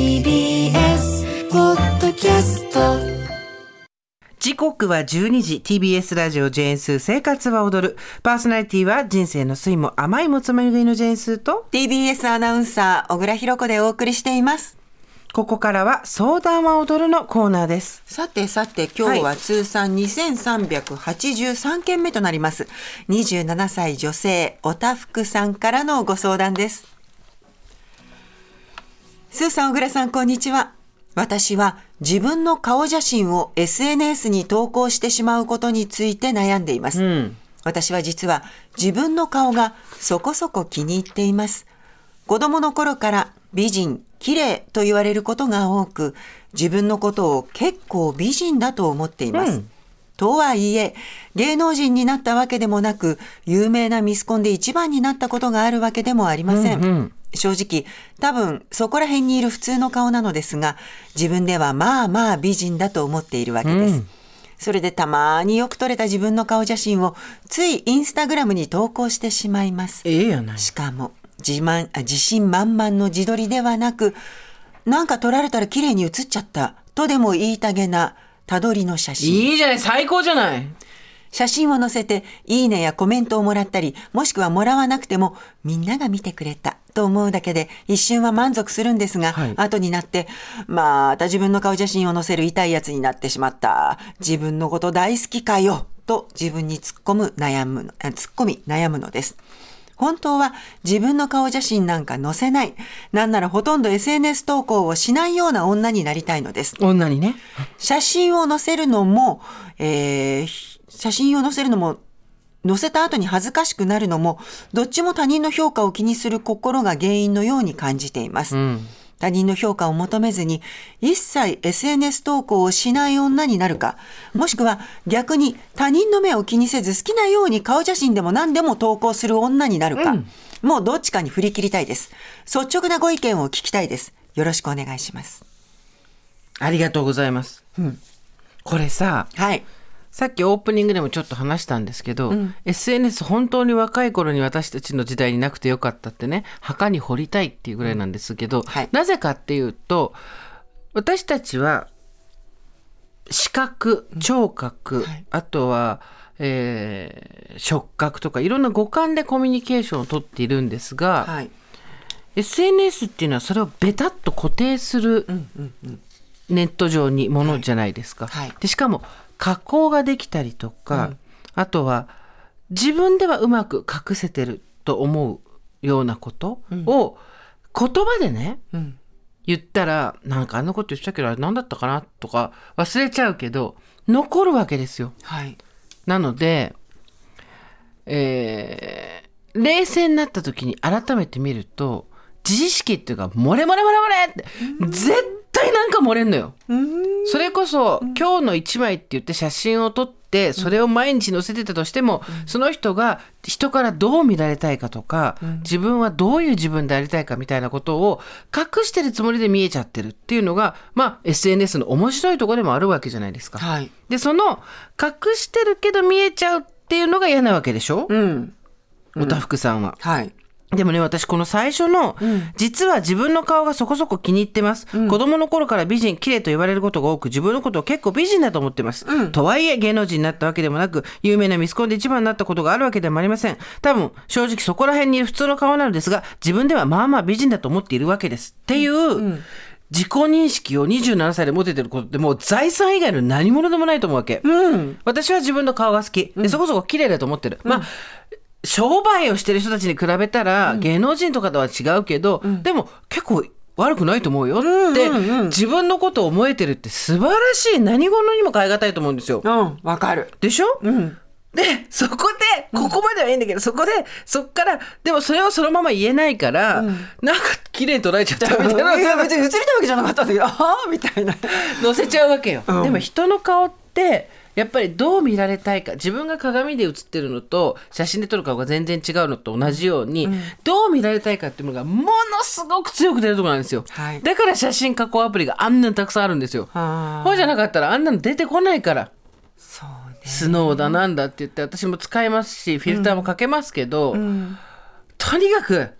TBS ポッドキャスト。時刻は12時 TBS ラジオジェーンスー生活は踊る。パーソナリティは人生の酸いも甘いもつまみ食いのジェーンスーと。TBS アナウンサー小倉弘子でお送りしています。ここからは相談は踊るのコーナーです。さてさて今日は通算2383件目となります、27歳女性おたふくさんからのご相談ですスーさん小倉さんこんにちは私は自分の顔写真を SNS に投稿してしまうことについて悩んでいます、うん私は実は自分の顔がそこそこ気に入っています。子供の頃から美人、綺麗と言われることが多く、自分のことを結構美人だと思っています。うんとはいえ、芸能人になったわけでもなく、有名なミスコンで一番になったことがあるわけでもありません。うんうん正直、多分そこら辺にいる普通の顔なのですが、自分ではまあまあ美人だと思っているわけです。うんそれでたまによく撮れた自分の顔写真をついインスタグラムに投稿してしまいます。ええやないしかも自慢あ自信満々の自撮りではなく、なんか撮られたら綺麗に写っちゃったとでも言いたげなたどりの写真。いいじゃない最高じゃない写真を載せていいねやコメントをもらったり、もしくはもらわなくてもみんなが見てくれたと思うだけで一瞬は満足するんですが、はい後になって、また自分の顔写真を載せる痛いやつになってしまった。自分のこと大好きかよと自分に突っ込む悩むの、あ突っ込み悩むのです。本当は自分の顔写真なんか載せない。なんならほとんど SNS 投稿をしないような女になりたいのです。女にね写真を載せるのも、えー写真を載せるのも、載せた後に恥ずかしくなるのも、どっちも他人の評価を気にする心が原因のように感じています。うん他人の評価を求めずに、一切 SNS 投稿をしない女になるか、もしくは逆に他人の目を気にせず好きなように顔写真でも何でも投稿する女になるか、もうどっちかに振り切りたいです。率直なご意見を聞きたいです。よろしくお願いします。ありがとうございます、これさはい。さっきオープニングでもちょっと話したんですけど、SNS 本当に若い頃に私たちの時代になくてよかったってね墓に掘りたいっていうぐらいなんですけど、はい。なぜかっていうと私たちは視覚聴覚、はい。あとは、えー触覚とかいろんな五感でコミュニケーションをとっているんですが、はい。SNS っていうのはそれをベタっと固定するネット上にものじゃないですか。はい。でしかも加工ができたりとか、あとは自分ではうまく隠せてると思うようなことを言葉でね、ん言ったらなんかあんなこと言ってたけどあれ何だったかなとか忘れちゃうけど残るわけですよ。はい。なので、えー冷静になった時に改めて見ると自意識っていうか漏れ漏れ漏れ漏れって絶対なんか漏れんのよ。それこそ今日の一枚って言って写真を撮ってそれを毎日載せてたとしても、その人が人からどう見られたいかとか、自分はどういう自分でありたいかみたいなことを隠してるつもりで見えちゃってるっていうのが、まあ、SNS の面白いところでもあるわけじゃないですか。はい。でその隠してるけど見えちゃうっていうのが嫌なわけでしょ、うん。おたふくさんは。はい。でもね私この最初の、実は自分の顔がそこそこ気に入ってます、子供の頃から美人綺麗と言われることが多く自分のことを結構美人だと思ってます、とはいえ芸能人になったわけでもなく有名なミスコンで一番になったことがあるわけでもありません多分正直そこら辺にいる普通の顔なのですが自分ではまあまあ美人だと思っているわけです。っていう、自己認識を27歳で持ててることってもう財産以外の何者でもないと思うわけ、私は自分の顔が好き。でそこそこ綺麗だと思ってる、まあ商売をしてる人たちに比べたら、芸能人とかとは違うけど、でも結構悪くないと思うよって、自分のことを思えてるって素晴らしい何者にも変え難いと思うんですよ。うん。わかる。でしょ、でそこでここまではいいんだけど、そこでそっからでもそれをそのまま言えないから、なんか綺麗に捉えちゃったみたいな。いや別に映りたいわけじゃなかったんだけど、ああみたいな。載せちゃうわけよ、うんでも人の顔ってやっぱりどう見られたいか自分が鏡で写ってるのと写真で撮る顔が全然違うのと同じように、どう見られたいかっていうのがものすごく強く出るところなんですよ、はい。だから写真加工アプリがあんなにたくさんあるんですよ。そうじゃなかったらあんなの出てこないから。そうね。スノーだなんだって言って私も使いますしフィルターもかけますけど、とにかく、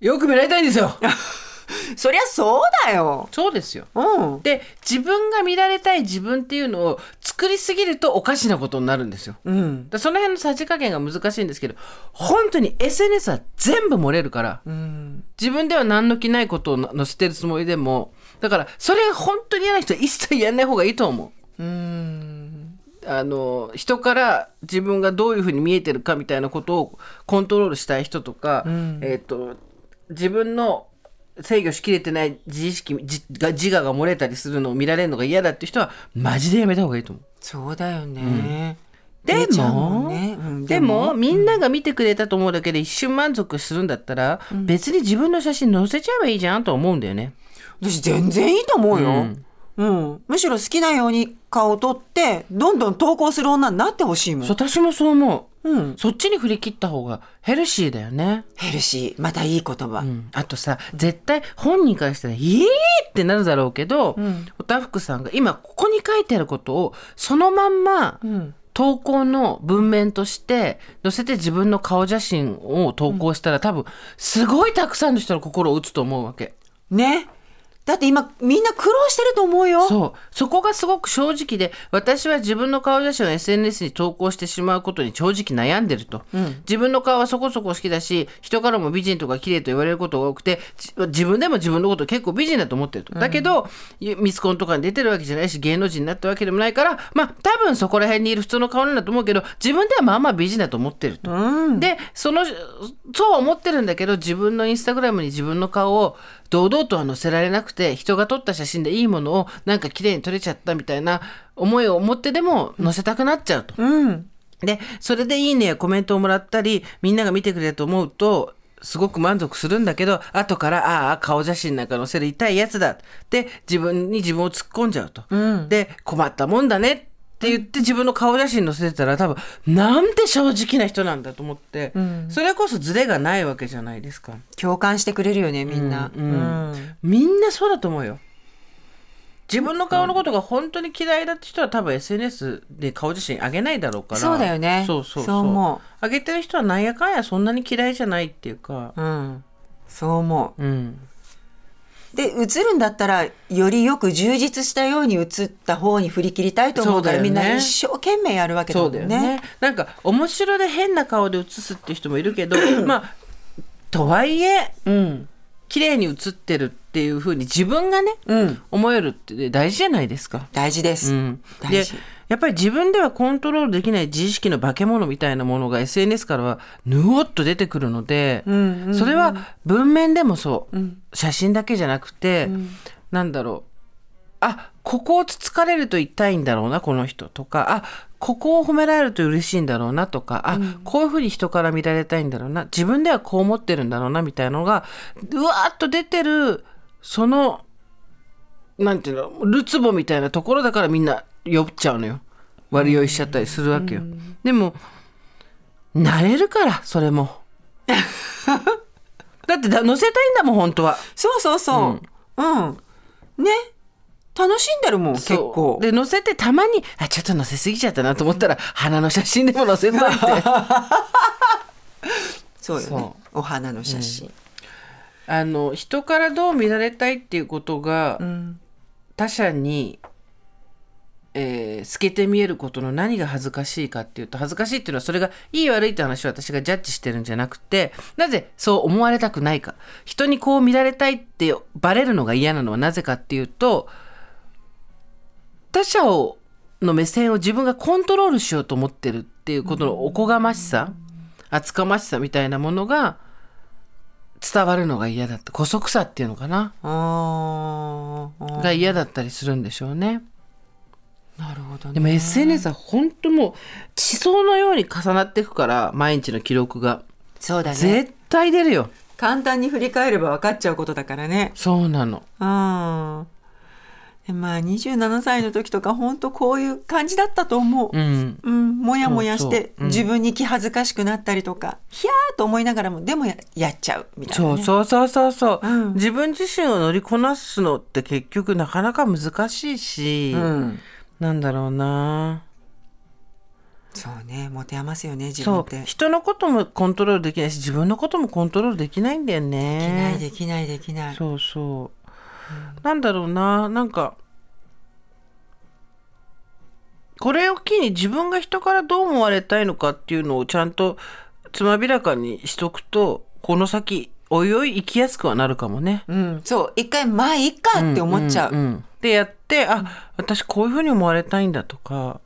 よく見られたいんですよ そりゃそうだよ。そうですよ。うん。で自分が見られたい自分っていうのを作りすぎるとおかしなことになるんですよ。うん。だその辺のさじ加減が難しいんですけど本当に SNS は全部漏れるから、うん。自分では何の気ないことを載せてるつもりでもだからそれが本当に嫌な人は一切やんない方がいいと思う。うん。あの人から自分がどういうふうに見えてるかみたいなことをコントロールしたい人とか、えっと自分の制御しきれてない自意識自が自我が漏れたりするのを見られるのが嫌だって人はマジでやめた方がいいと思う。そうだよね。で出ちゃうもんねうんでもみんなが見てくれたと思うだけで一瞬満足するんだったら、別に自分の写真載せちゃえばいいじゃんと思うんだよね。私全然いいと思うよ。うん。むしろ好きなように顔を撮って、どんどん投稿する女になってほしいもん。私もそう思う、うん。そっちに振り切った方がヘルシーだよね。ヘルシー。またいい言葉。うんあとさ絶対本人からしたら「イエーイ!」ってなるだろうけど、おたふくさんが今ここに書いてあることをそのまんま、ん投稿の文面として載せて自分の顔写真を投稿したら、多分すごいたくさんの人の心を打つと思うわけ。ね。だって今みんな苦労してると思うよ。そう。そこがすごく正直で私は自分の顔写真を SNS に投稿してしまうことに正直悩んでると、自分の顔はそこそこ好きだし人からも美人とか綺麗と言われることが多くてじ自分でも自分のこと結構美人だと思ってると、だけどミスコンとかに出てるわけじゃないし芸能人になったわけでもないからまあ多分そこら辺にいる普通の顔なんだと思うけど自分ではまあまあ美人だと思ってると。でそのそう思ってるんだけど自分のインスタグラムに自分の顔を堂々とは載せられなくて人が撮った写真でいいものをなんか綺麗に撮れちゃったみたいな思いを持ってでも載せたくなっちゃうと。うん。でそれで「いいね」やコメントをもらったりみんなが見てくれると思うとすごく満足するんだけど後から「ああ顔写真なんか載せる痛いやつだ」って自分に自分を突っ込んじゃうと。で困ったもんだねって言って自分の顔写真載せてたら多分なんて正直な人なんだと思って、それこそズレがないわけじゃないですか。共感してくれるよね、みんな。うん。みんなそうだと思うよ。自分の顔のことが本当に嫌いだって人は多分 SNS で顔写真上げないだろうからそうだよねそうそうそうそう思上げてる人はなんやかんやそんなに嫌いじゃないっていうかうん。そう思うんう。で、映るんだったら、よりよく充実したように映った方に振り切りたいと思うから、ねみんな一生懸命やるわけだもんね。ねなんか面白で変な顔で写すっていう人もいるけど まあとはいえうん。綺麗に写ってるっていうふうに自分がね、うん。思えるって大事じゃないですか。大事です。うん、で大事。やっぱり自分ではコントロールできない自意識の化け物みたいなものが SNS からはぬおっと出てくるので、んうんそれは文面でもそう、写真だけじゃなくて、なんだろう。あここをつつかれると痛いんだろうなこの人とか。あここを褒められると嬉しいんだろうなとか。あ、こういうふうに人から見られたいんだろうな。自分ではこう思ってるんだろうなみたいなのがうわーっと出てるそのなんていうのるつぼみたいなところだからみんな酔っちゃうのよ悪酔いしちゃったりするわけよ、でも慣れるからそれも だってだ乗せたいんだもん本当はそうそうそう。うん。ね。楽しんでるもん、結構。で載せてたまにあちょっと載せすぎちゃったなと思ったら花の写真でも載せといて そうよねそ。お花の写真。あの人からどう見られたいっていうことが、うん。他者に、えー透けて見えることの何が恥ずかしいかっていうと恥ずかしいっていうのはそれがいい悪いって話を私がジャッジしてるんじゃなくてなぜそう思われたくないか人にこう見られたいってバレるのが嫌なのはなぜかっていうと他者をの目線を自分がコントロールしようと思ってるっていうことのおこがましさ厚かましさみたいなものが伝わるのが嫌だった姑息さっていうのかな？が嫌だったりするんでしょうね。なるほどね。でも SNS は本当もう地層のように重なっていくから毎日の記録がそうだね。絶対出るよ。簡単に振り返れば分かっちゃうことだからね。そうなの。うん。でまあ27歳の時とか本当こういう感じだったと思う。うん。うん、もやもやして自分に気恥ずかしくなったりとか、ひゃーと思いながらもでもややっちゃうみたいな、ね。そうそうそうそうそう、うん自分自身を乗りこなすのって結局なかなか難しいし、うん。なんだろうな。そうね持て余すよね自分そうって人のこともコントロールできないし自分のこともコントロールできないんだよね。できないできないできない。そうそう、なんだろうななんかこれを機に自分が人からどう思われたいのかっていうのをちゃんとつまびらかにしとくとこの先おいおい生きやすくはなるかもね。うんそう一回まあいっかって思っちゃう、んんんでやってあ私こういうふうに思われたいんだとか、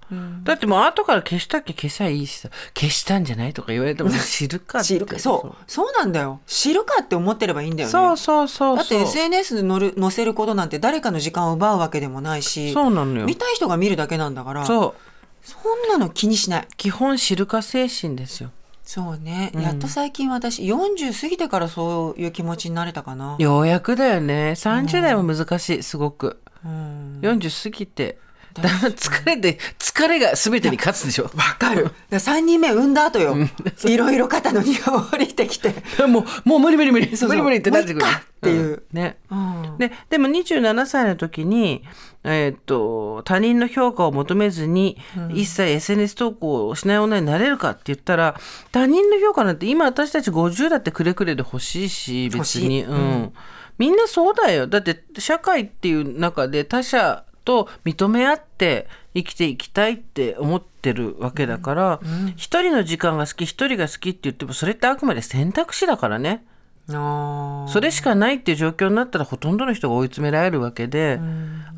だってもう後から消したっけ？消せばいいしさ。消したんじゃないとか言われても知るかって。知るか。そう。そう。なんだよ。知るかって思ってればいいんだよね。そうそうそうだって SNS で載る載せることなんて誰かの時間を奪うわけでもないしそうなのよ。見たい人が見るだけなんだからそう。そんなの気にしない。基本知るか精神ですよ。そうね、やっと最近私40過ぎてからそういう気持ちになれたかな、ようやくだよね。30代も難しいすごく、うん、40過ぎてだ疲れて疲れが全てに勝つでしょ。わかる。3人目産んだ後よ。いろいろ肩の荷が降りてきて。もうもう無理無理無理。そう無理無理ってなってくる。っていう。うん。ね。うん。ででも27歳の時に、えーっと他人の評価を求めずに、一切 SNS 投稿をしない女になれるかって言ったら他人の評価なんて今私たち50だってくれくれで欲しいし別に、うんみんなそうだよ。だって社会っていう中で他者と認め合って生きていきたいって思ってるわけだから一、人の時間が好き一人が好きって言ってもそれってあくまで選択肢だからね。それしかないっていう状況になったらほとんどの人が追い詰められるわけで、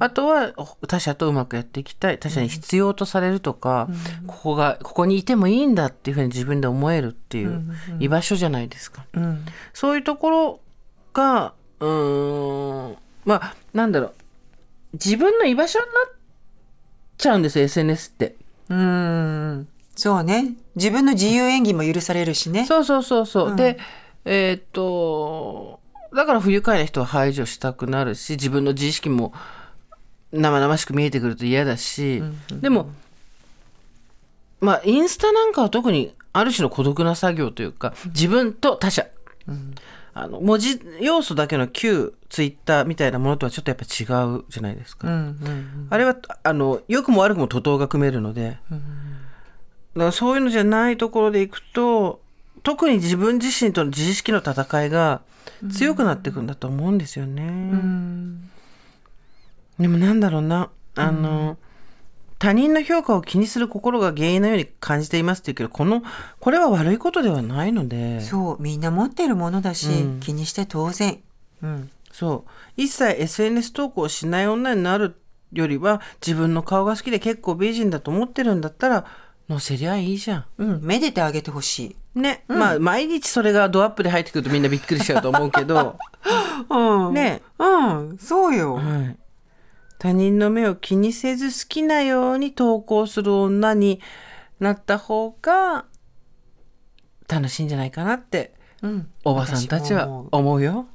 あとは他者とうまくやっていきたい。他者に必要とされるとか、ここがここにいてもいいんだっていうふうに自分で思えるっていう居場所じゃないですか。うん。そういうところがうーん。まあなんだろう。自分の居場所になっちゃうんですよ SNS って。うん。そうね。自分の自由演技も許されるしね。そうそうそうそう。で、えーっと、だから不愉快な人は排除したくなるし、自分の自意識も生々しく見えてくると嫌だし、でも、まあ、インスタなんかは特にある種の孤独な作業というか、自分と他者。あの文字要素だけの旧ツイッターみたいなものとはちょっとやっぱ違うじゃないですか。うんうんあれはあの良くも悪くも徒党が組めるので、だからそういうのじゃないところでいくと特に自分自身との自意識の戦いが強くなっていくんだと思うんですよね。うん。でもなんだろうな。あの、他人の評価を気にする心が原因のように感じていますっていうけどこのこれは悪いことではないので。そうみんな持ってるものだし、うん。気にして当然、うん、そう。一切 SNS 投稿しない女になるよりは自分の顔が好きで結構美人だと思ってるんだったら載せりゃいいじゃん。うん、めでてあげてほしい。ね、まあ毎日それがドアップで入ってくるとみんなびっくりしちゃうと思うけど。うん、ね、うん、そうよ。はい、他人の目を気にせず好きなように投稿する女になった方が楽しいんじゃないかなってうん、おばさんたちは思うよ。